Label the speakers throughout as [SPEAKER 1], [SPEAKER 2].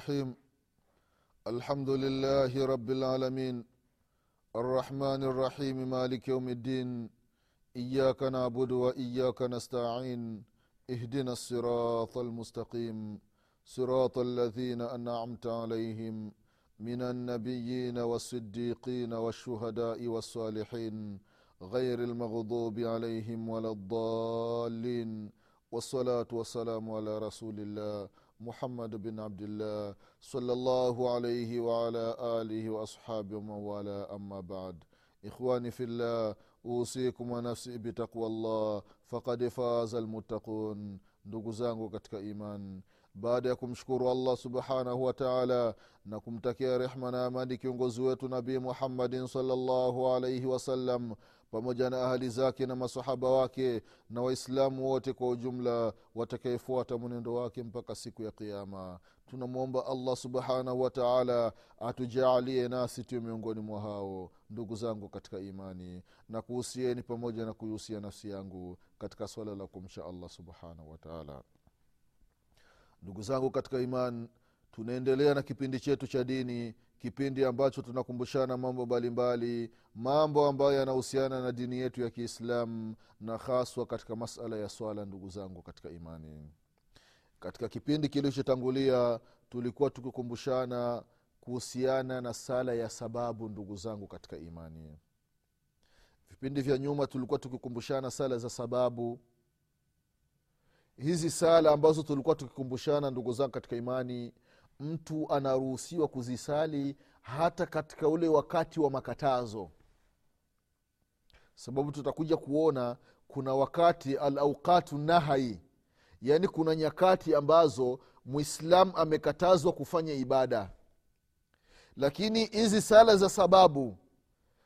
[SPEAKER 1] الرحيم. الحمد لله رب العالمين. الرحمن الرحيم مالك يوم الدين. إياك نعبد وإياك نستعين. اهدنا الصراط المستقيم. صراط الذين أنعمت عليهم. من النبيين والصديقين والشهداء والصالحين. غير المغضوب عليهم ولا الضالين. والصلاة والسلام على رسول الله. muhammad bin abdillah salllahu alaihi waala alihi waashabi wamawala ama bad. Ikhwani fillah uusikum wanafsi bitaqwa llah fakad faza lmuttaqun ndugu zangu katika iman baada ya kumshukuru allah subhanahu wataala na kumtakia rehma na amani kiongozi wetu nabii muhammadin salllahu alaihi wasallam pamoja na ahali zake na masahaba wake na waislamu wote kwa ujumla watakayefuata mwenendo wake mpaka siku ya kiama tunamwomba allah subhanahu wataala atujaalie nasi tuyo miongoni mwa hao ndugu zangu katika imani na kuhusieni pamoja na kuihusia nafsi yangu katika swala la kumsha allah subhanahu wataala ndugu zangu katika imani tunaendelea na kipindi chetu cha dini kipindi ambacho tunakumbushana mambo mbalimbali mambo ambayo yanahusiana na dini yetu ya kiislamu na haswa katika masala ya swala ndugu zangu katika imani. Katika kipindi kilichotangulia tulikuwa tukikumbushana kuhusiana na sala ya sababu ndugu zangu katika imani. Vipindi vya nyuma tulikuwa tukikumbushana sala za sababu. Hizi sala ambazo tulikuwa tukikumbushana ndugu zangu katika imani mtu anaruhusiwa kuzisali hata katika ule wakati wa makatazo. Sababu tutakuja kuona kuna wakati al auqatu nahai yaani kuna nyakati ambazo mwislam amekatazwa kufanya ibada. Lakini hizi sala za sababu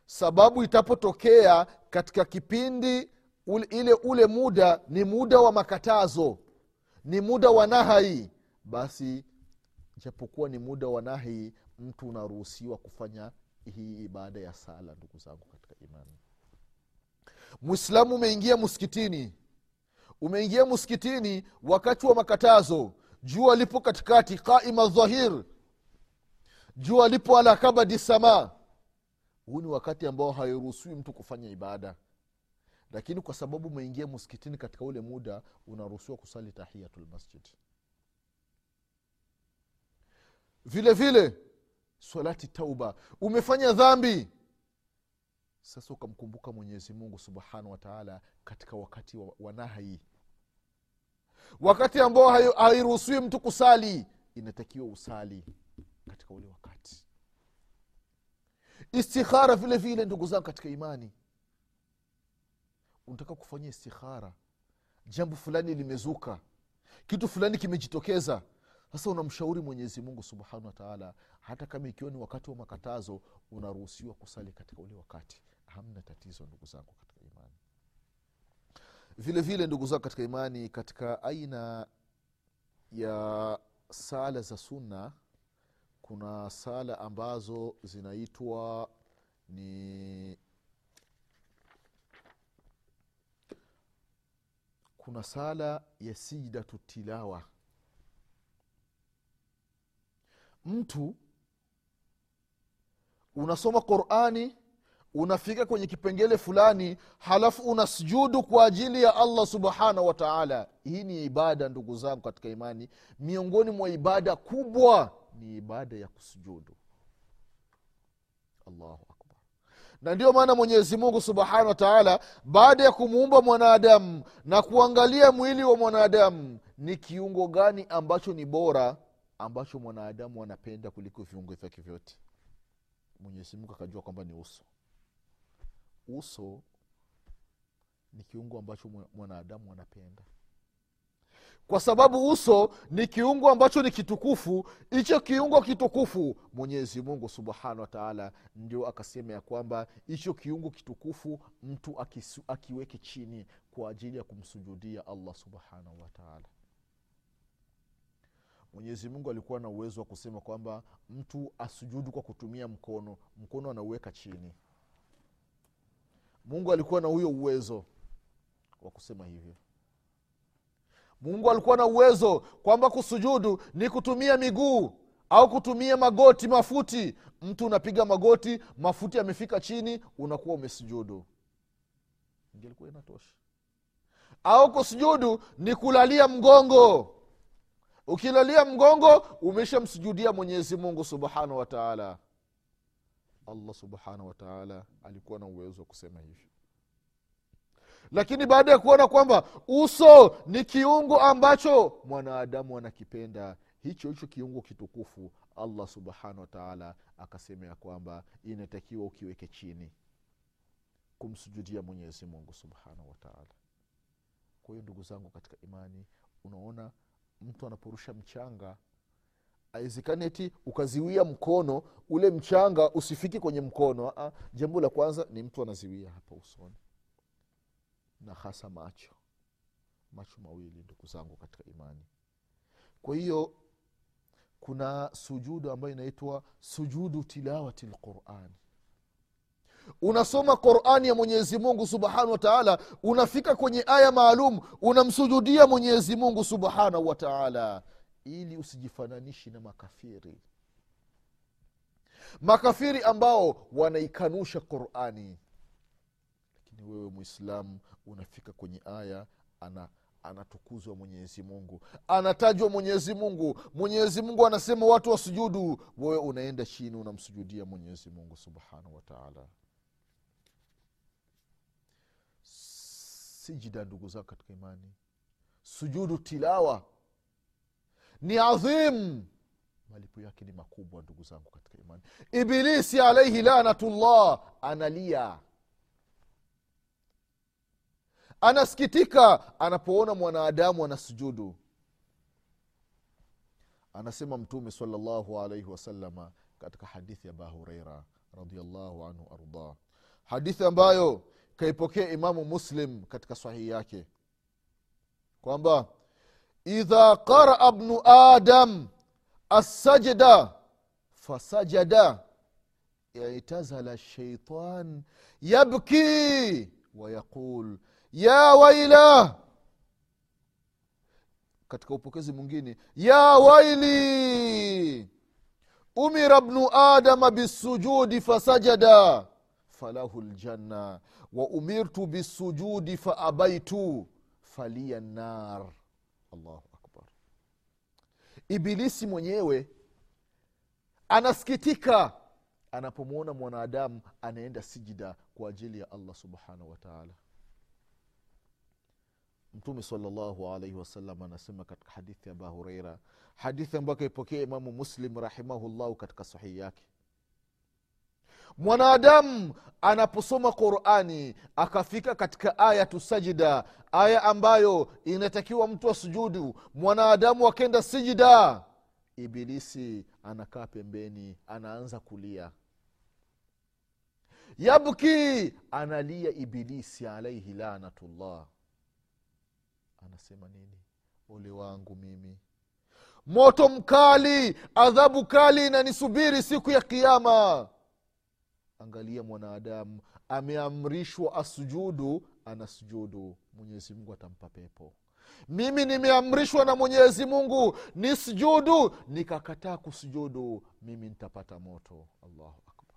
[SPEAKER 1] sababu itapotokea katika kipindi ule, ile ule muda ni muda wa makatazo ni muda wa nahai basi japokuwa ni muda wa nahi mtu unaruhusiwa kufanya hii ibada ya sala ndugu zangu katika imani. Mwislamu umeingia msikitini umeingia msikitini wakati wa makatazo. Jua lipo katikati qaima dhahir jua lipo ala kabadi sama. Huu ni wakati ambao hairuhusiwi mtu kufanya ibada. Lakini kwa sababu umeingia msikitini katika ule muda unaruhusiwa kusali tahiyatulmasjid vile vile swalati tauba. Umefanya dhambi. Sasa ukamkumbuka mwenyezi mungu subhanahu wataala katika wakati wa, wa nahyi. Wakati ambao hairuhusiwi mtu kusali inatakiwa usali katika ule wakati. Istikhara vile vile ndugu zangu katika imani. Unataka kufanya istikhara. Jambo fulani limezuka. Kitu fulani kimejitokeza sasa unamshauri mwenyezi mungu subhanahu wataala hata kama ikiwa ni wakati wa makatazo unaruhusiwa kusali katika ule wakati. Hamna tatizo ndugu zangu katika imani. Vile vile ndugu zangu katika imani katika aina ya sala za sunna kuna sala ambazo zinaitwa ni kuna sala ya sijdatu tilawa mtu unasoma qurani unafika kwenye kipengele fulani halafu unasujudu kwa ajili ya allah subhanahu wataala hii ni ibada ndugu zangu katika imani. Miongoni mwa ibada kubwa ni ibada ya kusujudu. Allahu akbar. Na ndio maana mwenyezi mungu subhanahu wataala baada ya kumuumba mwanadamu na kuangalia mwili wa mwanadamu ni kiungo gani ambacho ni bora ambacho mwanadamu anapenda kuliko viungo vyake vyote. Mwenyezi akajua kwamba ni uso. Uso ni kiungo ambacho mwanadamu anapenda. Kwa sababu uso ni kiungo ambacho ni kitukufu hicho kiungo kitukufu mwenyezi mungu subhanahu wataala ndio akasema ya kwamba hicho kiungo kitukufu mtu akisu, akiweke chini kwa ajili ya kumsujudia allah subhanahu wataala mwenyezi mungu alikuwa na uwezo wa kusema kwamba mtu asujudu kwa kutumia mkono. Mkono anauweka chini. Mungu alikuwa na huyo uwezo wa kusema hivyo. Mungu alikuwa na uwezo kwamba kusujudu ni kutumia miguu au kutumia magoti mafuti. Mtu unapiga magoti mafuti yamefika chini unakuwa umesujudu. Ingelikuwa inatosha. Au kusujudu ni kulalia mgongo ukilalia mgongo umeshamsujudia mwenyezi mungu subhanahu wataala allah subhanahu wataala alikuwa na uwezo wa kusema hivyo. Lakini baada ya kuona kwamba uso ni kiungo ambacho mwanadamu anakipenda hicho hicho kiungo kitukufu allah subhanahu wataala akasema ya kwamba inatakiwa ukiweke chini kumsujudia mwenyezi mungu subhanahu wataala kwa hiyo ndugu zangu katika imani unaona mtu anaporusha mchanga aiwezekani eti ukaziwia mkono ule mchanga usifiki kwenye mkono. Aa, jambo la kwanza ni mtu anaziwia hapa usoni. Na hasa macho. Macho mawili ndugu zangu katika imani. Kwa hiyo kuna sujudu ambayo inaitwa sujudu tilawati lqurani unasoma qurani ya mwenyezi mungu subhanahu wa taala unafika kwenye aya maalum unamsujudia mwenyezi mungu subhanahu wa taala. Ili usijifananishi na makafiri. Makafiri ambao wanaikanusha qurani. Lakini wewe mwislamu unafika kwenye aya ana anatukuzwa mwenyezi mungu. Anatajwa mwenyezi mungu. Mwenyezi mungu anasema watu wasujudu wewe unaenda chini unamsujudia mwenyezi mungu subhanahu wataala sijida ndugu zao katika imani. Sujudu tilawa. Ni adhim malipo yake ni makubwa ndugu zangu katika imani. Ibilisi alaihi lanatullah analia. Anasikitika anapoona mwanadamu anasujudu. Anasema mtume salllahu alaihi wasalama katika hadithi ya abahureira radiallahu anhu ardah hadithi ambayo kaipokea imamu muslim katika sahihi yake. Kwamba idha qaraa bnu adam assajda fasajada itazala shaitan yabki wayaqul ya waila katika upokezi mwingine ya waili umira bnu adama bisujudi fasajada falahu ljanna wa umirtu bisujudi faabaitu faliya nar allahu akbar. Ibilisi mwenyewe anasikitika anapomwona mwanadamu anaenda sijida kwa ajili ya allah subhanahu wataala mtume salllahu alaihi wasallam anasema katika hadithi ya aba hureira hadithi ambayo kaipokea imamu muslim rahimahullahu katika sahihi yake mwanadamu anaposoma qurani akafika katika aya tusajida aya ambayo inatakiwa mtu asujudu mwanadamu akenda sijida. Ibilisi anakaa pembeni anaanza kulia. Yabki analia ibilisi alaihi lanatullah. Anasema nini? Ole wangu mimi. Moto mkali adhabu kali inanisubiri siku ya kiama angalia mwanadamu. Ameamrishwa asujudu anasujudu. Mwenyezi mungu atampa pepo. Mimi nimeamrishwa na mwenyezi mungu ni sujudu nikakataa kusujudu. Mimi nitapata moto. Allahu akbar.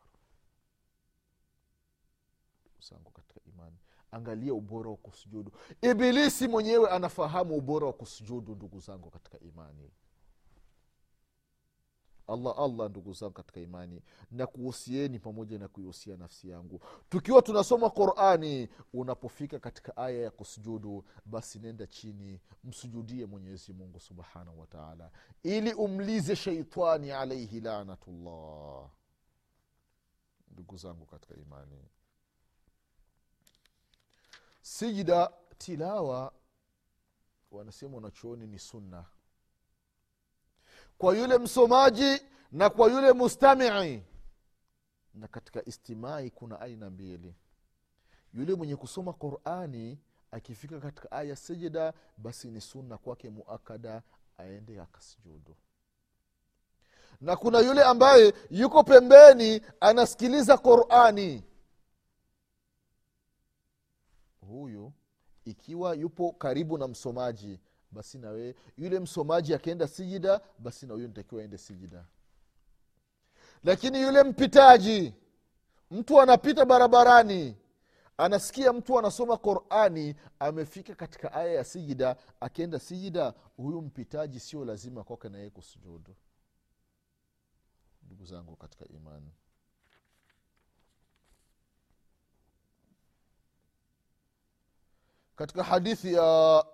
[SPEAKER 1] Sangu katika imani. Angalia ubora wa kusujudu. Ibilisi mwenyewe anafahamu ubora wa kusujudu ndugu zangu katika imani allah allah ndugu zangu katika imani na kuhusieni pamoja na kuihusia nafsi yangu. Tukiwa tunasoma qurani unapofika katika aya ya kusujudu basi nenda chini msujudie mwenyezi mungu subhanahu wataala ili umlize sheitani alaihi lanatullah. Ndugu zangu katika imani sijida tilawa wanasema wanachuoni ni sunna kwa yule msomaji na kwa yule mustamii. Na katika istimai kuna aina mbili. Yule mwenye kusoma qurani akifika katika aya sijida basi ni sunna kwake muakada aende akasujudu. Na kuna yule ambaye yuko pembeni anasikiliza qurani. Huyu ikiwa yupo karibu na msomaji basi na wewe yule msomaji akienda sijida basi na huyo nitakiwa aende sijida. Lakini yule mpitaji mtu anapita barabarani anasikia mtu anasoma qurani amefika katika aya ya sijida akienda sijida huyu mpitaji sio lazima kwake na yeye kusujudu. Ndugu zangu katika imani. Katika hadithi ya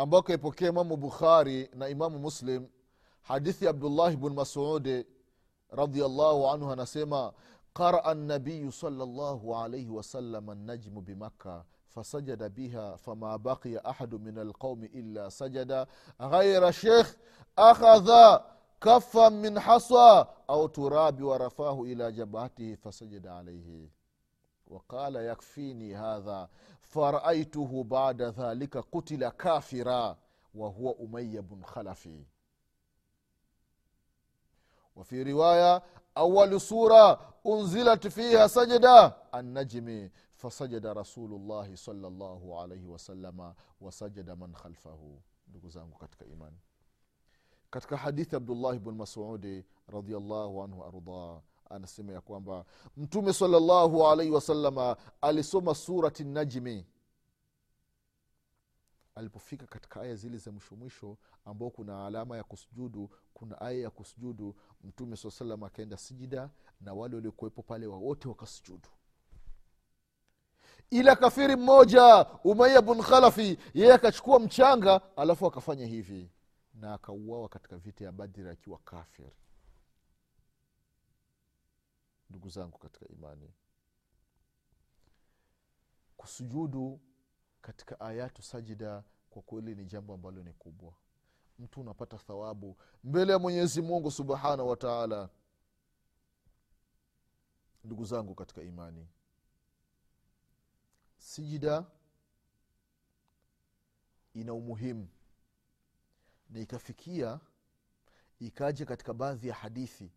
[SPEAKER 1] ambayo kaipokea imamu bukhari na imamu muslim hadithi ya abdullahi bnu masudi radiallahu anhu anasema qaraa nabiyu salllahu alaihi wasalama najmu bimakka fasajada biha fama baqiya ahadu min alqaumi illa sajada. Ghaira sheikh akhadha kafa min haswa au turabi warafahu ila jabhatihi fasajada alaihi وقال يكفيني هذا فرأيته بعد ذلك قتل كافرا وهو أمية بن خلفي وفي رواية أول سورة أنزلت فيها سجدة النجم فسجد رسول الله صلى الله عليه وسلم وسجد من خلفه ndugu zangu katika imani katika hadithi abdullahi bn masudi radiallahu anhu ardah anasema ya kwamba mtume salllahu alaihi wasalama alisoma surati najmi. Alipofika katika aya zile za mwisho mwisho ambao kuna alama ya kusujudu kuna aya ya kusujudu mtume saa salam akaenda sijida na wale waliokuwepo pale wawote wakasujudu. Ila kafiri mmoja umaya bn khalafi yeye akachukua mchanga alafu akafanya hivi na akauawa katika vita ya badri akiwa kafir ndugu zangu katika imani. Kusujudu katika ayatu sajida kwa kweli ni jambo ambalo ni kubwa. Mtu unapata thawabu mbele ya mwenyezi mungu subhanahu wa taala. Ndugu zangu katika imani. Sijida ina umuhimu na ikafikia ikaja katika baadhi ya hadithi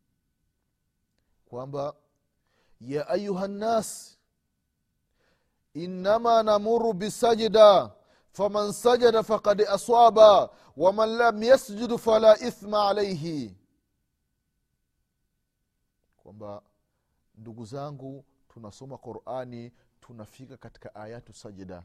[SPEAKER 1] kwamba ya ayuha nnas innama namuru bisajida faman sajada fakad aswaba waman lam yasjudu fala ithma alaihi kwamba ndugu zangu tunasoma qurani tunafika katika ayatu sajida.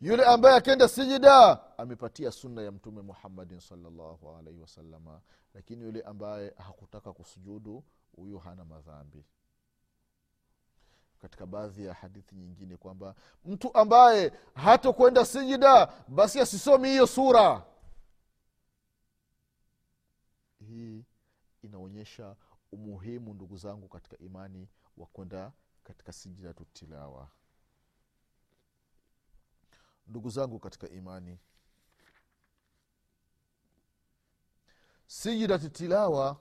[SPEAKER 1] Yule ambaye akenda sijida amepatia sunna ya mtume muhammadin salllahu alaihi wasalama lakini yule ambaye hakutaka kusujudu huyo hana madhambi katika baadhi ya hadithi nyingine kwamba mtu ambaye hatokwenda sijida basi asisomi hiyo sura. Hii inaonyesha umuhimu ndugu zangu katika imani wa kwenda katika sijidatu tilawa ndugu zangu katika imani sijidatu tilawa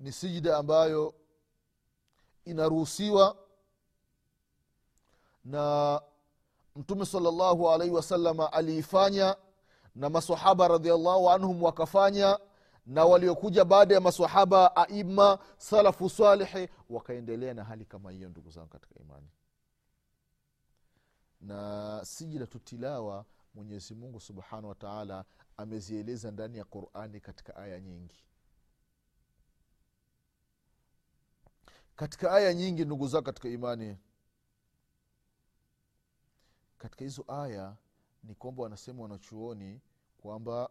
[SPEAKER 1] ni sijida ambayo inaruhusiwa na mtume salllahu alaihi wasalama aliifanya na masahaba radiallahu anhum wakafanya na waliokuja baada ya masahaba aima salafu salihi wakaendelea na hali kama hiyo ndugu zangu katika imani. Na sijidatu tilawa mwenyezi mungu subhanahu wataala amezieleza ndani ya qurani katika aya nyingi katika aya nyingi ndugu zao katika imani katika hizo aya ni kwamba wanasema wanachuoni kwamba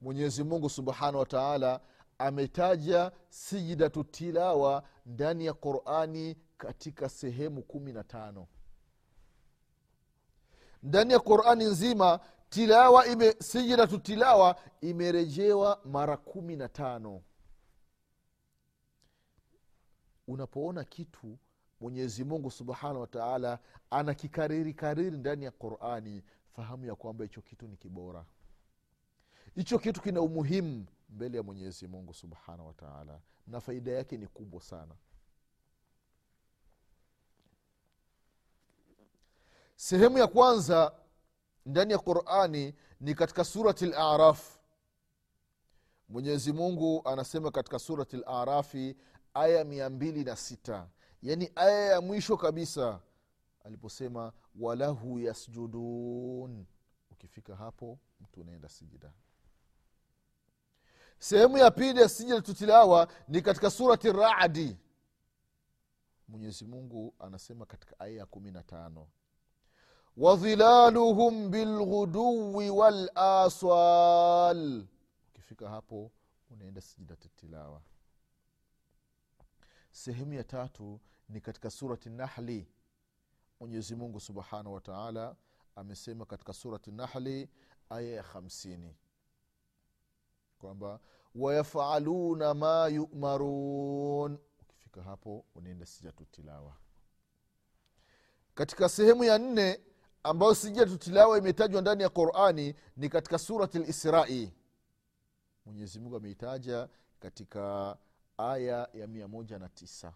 [SPEAKER 1] mwenyezi mungu subhanahu wa taala ametaja sijidatu tilawa ndani ya qurani katika sehemu kumi na tano. Ndani ya qurani nzima tilawa ime sijidatu tilawa imerejewa mara kumi na tano unapoona kitu mwenyezi mungu subhanahu wataala ana anakikariri kariri ndani ya qurani fahamu ya kwamba hicho kitu ni kibora. Hicho kitu kina umuhimu mbele ya mwenyezi mungu subhanahu wataala na faida yake ni kubwa sana. Sehemu ya kwanza ndani ya qurani ni katika surati laraf mwenyezi mungu anasema katika surati larafi aya mia mbili na sita. Yaani aya ya mwisho kabisa aliposema walahu yasjudun. Ukifika hapo mtu unaenda sijida. Sehemu ya pili ya sijidatu tilawa ni katika surati radi mwenyezi mungu anasema katika aya ya kumi na tano. Wadhilaluhum bilghuduwi walaswal ukifika hapo unaenda sijidatu tilawa sehemu ya tatu ni katika surati nahli. Mwenyezi mungu subhanahu wataala amesema katika surati nahli aya ya hamsini. Kwamba wayafaluna ma yumarun. Ukifika hapo unaenda sijatutilawa. Katika sehemu ya nne ambayo sijatutilawa imetajwa ndani ya qurani ni katika surati lisrai mwenyezimungu ameitaja katika aya ya mia moja na tisa.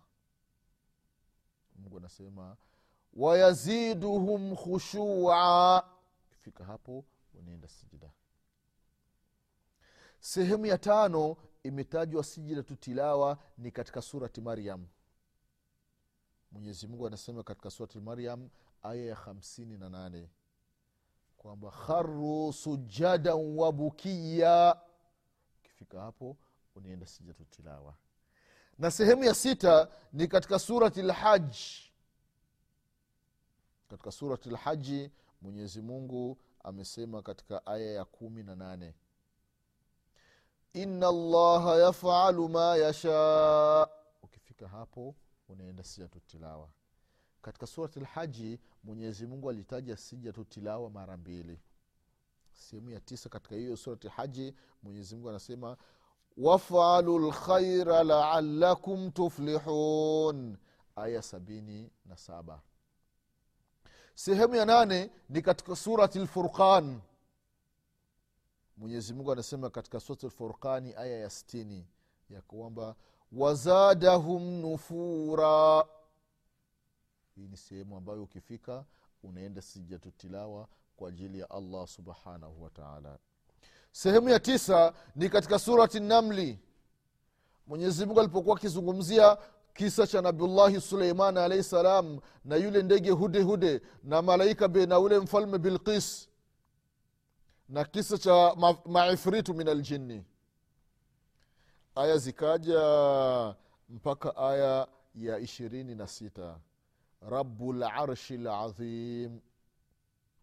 [SPEAKER 1] Mungu anasema wayaziduhum khushua. Ukifika hapo unaenda sijida. Sehemu ya tano imetajwa sijidatu tilawa ni katika surati maryam. Mwenyezi mungu anasema katika surati maryam aya ya hamsini na nane kwamba kharu sujadan wabukiya ukifika hapo unaenda sijidatu tilawa na sehemu ya sita ni katika surati lhaji katika surati lhaji mwenyezi mungu amesema katika aya ya kumi na nane. Ina llaha yafalu ma yasha. Ukifika hapo unaenda sijatutilawa katika surati lhaji mwenyezi mungu alitaja sijatutilawa mara mbili. Sehemu ya tisa katika hiyo surati haji mwenyezi mungu anasema wafalu lkhaira laalakum tuflihun. Aya sabini na saba. Sehemu ya nane ni katika surati lfurqan mwenyezi mungu anasema katika surati lfurqani aya ya stini ya kwamba wazadahum nufura. Hii ni sehemu ambayo ukifika unaenda sijatutilawa kwa ajili ya allah subhanahu wataala sehemu ya tisa ni katika surati namli. Mwenyezimungu alipokuwa akizungumzia kisa cha nabiullahi suleiman alahi salam na yule ndege hude hude na malaika be na ule mfalme bilqis na kisa cha ma, maifritu min aljinni aya zikaja mpaka aya ya ishirini na sita. Rabu larshi lazim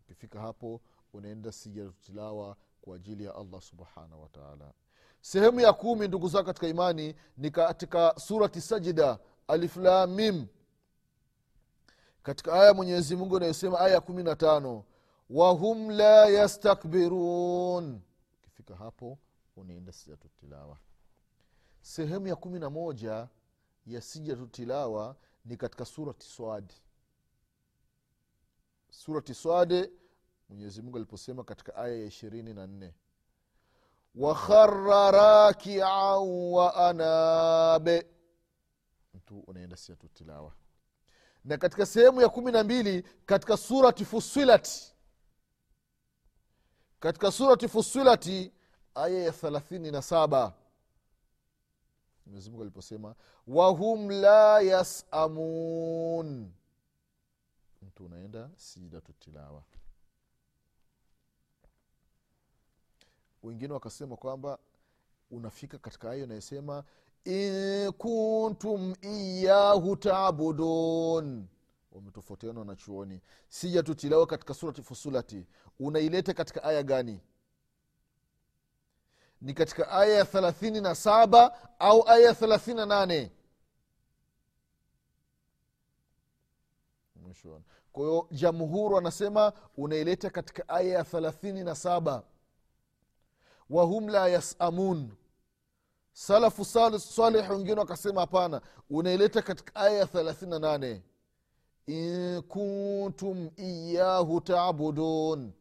[SPEAKER 1] ukifika hapo unaenda sijatutilawa kwa ajili ya allah subhanahu wataala sehemu ya kumi ndugu zao katika imani ni katika surati sajida aliflamim katika aya mwenyezi mungu inayosema aya ya kumi na tano wahum la yastakbirun. Ukifika hapo unaenda sijatutilawa sehemu ya kumi na moja ya sijatutilawa ni katika surati swadi surati swade mwenyezi mungu aliposema katika aya ya ishirini na nne wakhara rakian wa anabe mtu unaenda sijatu tilawa. Na katika sehemu ya kumi na mbili katika surati fusilati katika surati fusilati aya ya thalathini na saba mwenyezimungu aliposema wahum la yasamun. Mtu unaenda sijidatu tilawa wengine wakasema kwamba unafika katika aya inayosema in kuntum iyahu tabudun. Wametofautiana wanachuoni. Sijatu tilawa katika surati fusulati. Unaileta katika aya gani? Ni katika aya ya thelathini na saba au aya ya thelathini na nane? Mwishoni. Kwa hiyo jamhuru anasema unaileta katika aya ya thelathini na saba wahum la yasamun. Salafu salih wengine wakasema hapana unaileta katika aya ya thelathini na nane. In kuntum iyahu tabudun.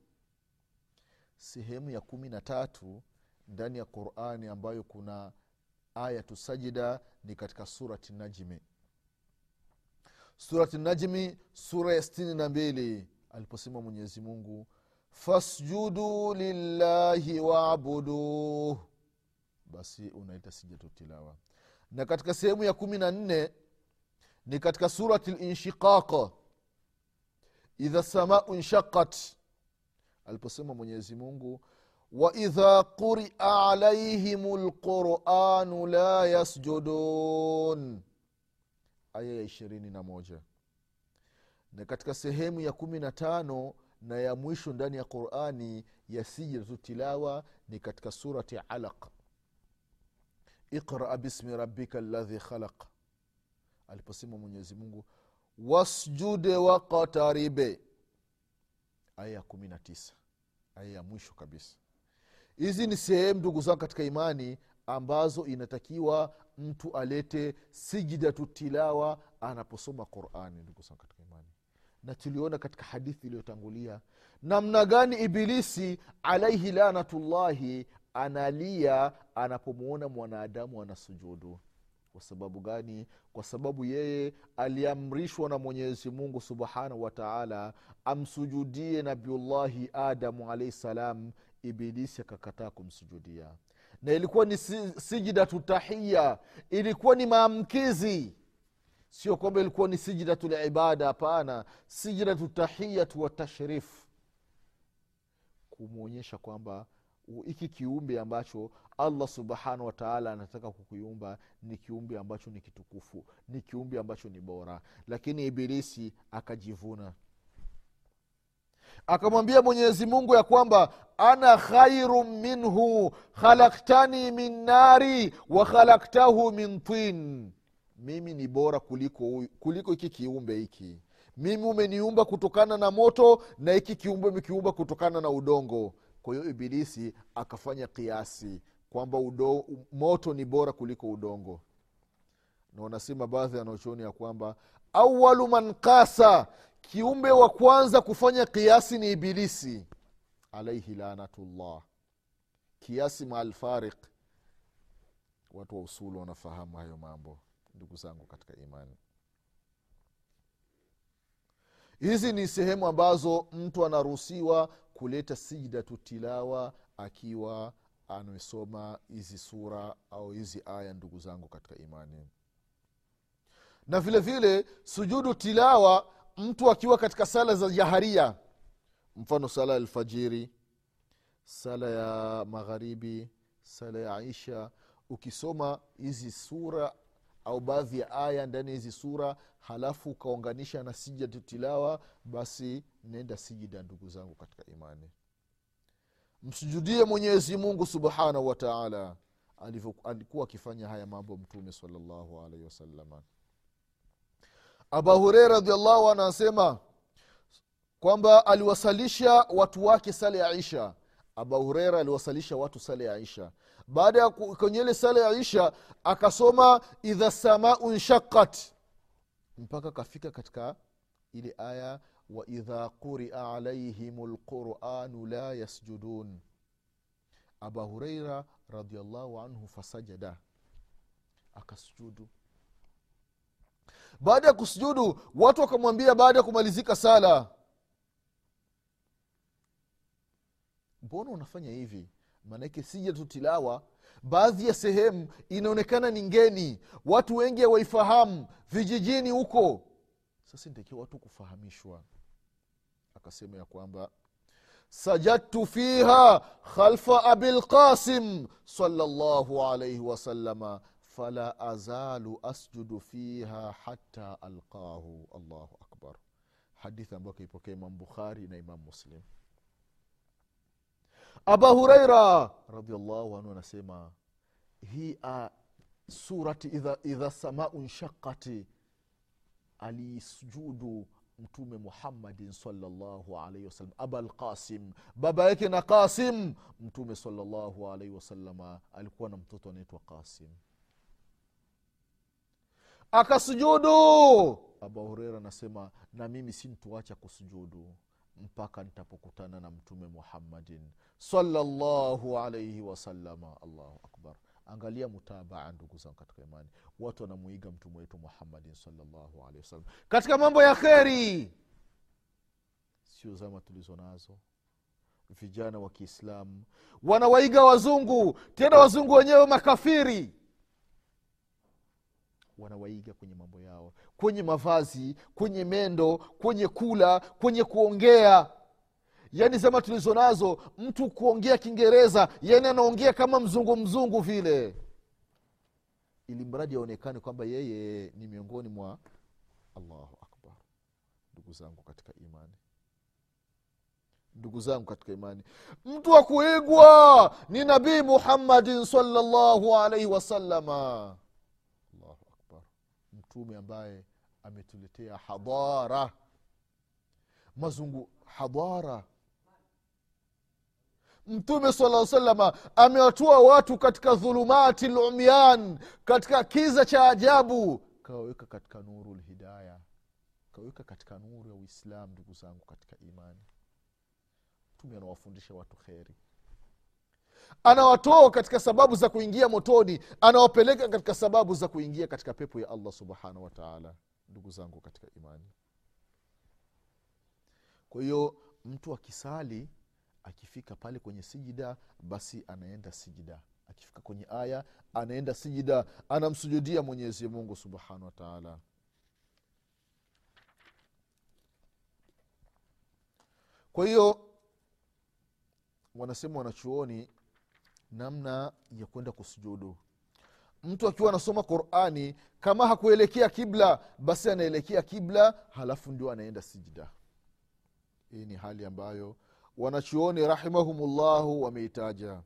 [SPEAKER 1] Sehemu ya kumi na tatu ndani ya qurani ambayo kuna ayatu sajida ni katika surati najmi. Surati najmi sura ya sitini na mbili. Aliposema mwenyezi mungu fasjudu lillahi wabuduh basi unaita sijatu na katika sehemu ya kumi na nne ni katika surati linshiqaq idha samau nshaqat aliposema mwenyezi mungu waidha quria alaihim lquranu la yasjudun. Aya ya ishirini na moja. Na katika sehemu ya kumi na tano na ya mwisho ndani ya qurani ya sijratu tilawa ni katika surati alaq. Iqra bismi rabika ladhi khalaq. Aliposema mwenyezi mungu wasjude waqtaribe aya ya kumi na tisa. Aya ya mwisho kabisa. Hizi ni sehemu ndugu zangu katika imani ambazo inatakiwa mtu alete sijidatu tilawa anaposoma qurani ndugu zangu na tuliona katika hadithi iliyotangulia namna gani ibilisi alaihi lanatullahi analia anapomwona mwanadamu anasujudu. Kwa sababu gani? Kwa sababu yeye aliamrishwa na mwenyezi mungu subhanahu wa taala amsujudie nabiullahi adamu alaihi salam ibilisi akakataa kumsujudia. Na ilikuwa ni sijidatu tahiya ilikuwa ni maamkizi sio kwamba ilikuwa ni sijidatu libada hapana. Sijidatu tahiyatu wa tashrif. Kumwonyesha kwamba hiki kiumbe ambacho allah subhanahu wataala anataka kukiumba ni kiumbe ambacho ni kitukufu ni kiumbe ambacho ni bora. Lakini ibilisi akajivuna. Akamwambia mwenyezi mungu ya kwamba ana khairu minhu khalaktani min nari wa khalaktahu min tin mimi ni bora kuliko huyu- kuliko hiki kiumbe hiki. Mimi umeniumba kutokana na moto na hiki kiumbe umekiumba kutokana na udongo. Kwa hiyo ibilisi akafanya kiasi kwamba udo, moto ni bora kuliko udongo. Na wanasema baadhi ya ya kwamba awalu man kasa kiumbe wa kwanza kufanya kiasi ni ibilisi. Alaihi lanatullah. Kiasi maalfariq watu wa usulu wanafahamu hayo mambo ndugu zangu katika imani. Hizi ni sehemu ambazo mtu anaruhusiwa kuleta sijdatu tilawa akiwa amesoma hizi sura au hizi aya ndugu zangu katika imani. Na vile vile sujudu tilawa mtu akiwa katika sala za jaharia mfano sala ya alfajiri sala ya magharibi sala ya isha ukisoma hizi sura au baadhi ya aya ndani ya hizi sura halafu ukaunganisha na sijadu tilawa basi nenda sijida ndugu zangu katika imani. Msujudie mwenyezi mungu subhanahu wataala alikuwa akifanya haya mambo mtume salllahu alaihi wasalama aba hureira radiallahu anhu anasema kwamba aliwasalisha watu wake sala ya isha aba hureira aliwasalisha watu sala ya isha baada ya kwenye ile sala ya isha akasoma idha samau nshakat mpaka akafika katika ile aya waidha quria alaihim lquranu la yasjudun. Aba hureira radiallahu anhu fasajada akasujudu. Baada ya kusujudu watu wakamwambia baada ya kumalizika sala mbona unafanya hivi? Maanake sija tilawa baadhi ya sehemu inaonekana ni ngeni. Watu wengi hawaifahamu. Vijijini huko. Sasa ntakiwa watu kufahamishwa. Akasema ya kwamba sajadtu fiha khalfa abilqasim salllahu alaihi wasalama fala azalu asjudu fiha hata alqahu. Allahu akbar. Hadithi ambayo kaipokea imam bukhari na imam muslim aba huraira radiallahu anhu anasema hii uh, surati idha, idha samau nshakati aliisujudu mtume muhammadin salllahu alaihi wasallam aba lqasim baba yake na qasim. Mtume salllahu alaihi wasalama alikuwa na mtoto anaitwa qasim. Akasujudu. Aba hureira anasema na mimi sintuacha kusujudu mpaka nitapokutana na mtume muhammadin salllahu alaihi wasalama allahu akbar. Angalia mutabaa ndugu zangu katika imani. Watu wanamuiga mtume wetu muhammadin salllahu alehi wasalam katika mambo ya kheri sio zama tulizo nazo. Vijana wa kiislamu wanawaiga wazungu tena wazungu wenyewe makafiri wanawaiga kwenye mambo yao kwenye mavazi kwenye mendo kwenye kula kwenye kuongea. Yaani zama tulizo nazo mtu kuongea kiingereza yani anaongea kama mzungu mzungu vile. Ili mradi aonekane kwamba yeye ni miongoni mwa allahu akbar. Ndugu zangu katika imani. Ndugu zangu katika imani. Mtu wa kuigwa ni nabii muhammadin salllahu alaihi wasalama mtume ambaye ametuletea hadara mazungu hadara mtume sala salama amewatoa watu katika dhulumati lumyan katika kiza cha ajabu. Kawaweka katika nuru lhidaya kaweka katika nuru ya uislam ndugu zangu katika imani. Mtume anawafundisha watu kheri anawatoa katika sababu za kuingia motoni anawapeleka katika sababu za kuingia katika pepo ya allah subhanahu wataala ndugu zangu katika imani. Kwa hiyo mtu akisali akifika pale kwenye sijida basi anaenda sijida. Akifika kwenye aya anaenda sijida. Anamsujudia mwenyezi mungu subhanahu wataala kwa hiyo wanasema wanachuoni namna ya kwenda kusujudu. Mtu akiwa anasoma qurani kama hakuelekea kibla basi anaelekea kibla halafu ndio anaenda sijida hii ni hali ambayo wanachuoni rahimahumullahu wameitaja.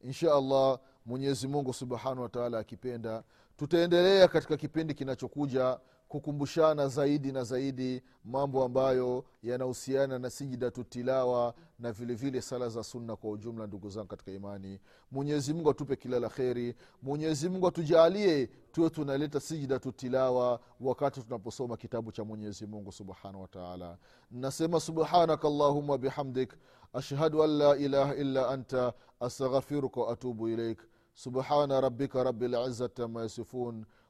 [SPEAKER 1] Insha allah mwenyezi mungu subhanahu wataala akipenda tutaendelea katika kipindi kinachokuja kukumbushana zaidi na zaidi mambo ambayo yanahusiana na sijidatu tilawa na vile vile sala za sunna kwa ujumla ndugu zangu katika imani. Mwenyezi mungu atupe kila la kheri. Mwenyezi mungu atujaalie tuwe tunaleta sijidatu tilawa wakati tunaposoma kitabu cha mwenyezi mungu subhanahu wataala nasema subhanaka llahuma bihamdik ashhadu an la ilaha illa anta astaghfiruka waatubu ilaik subhana rabika rabi lizati ama yasifun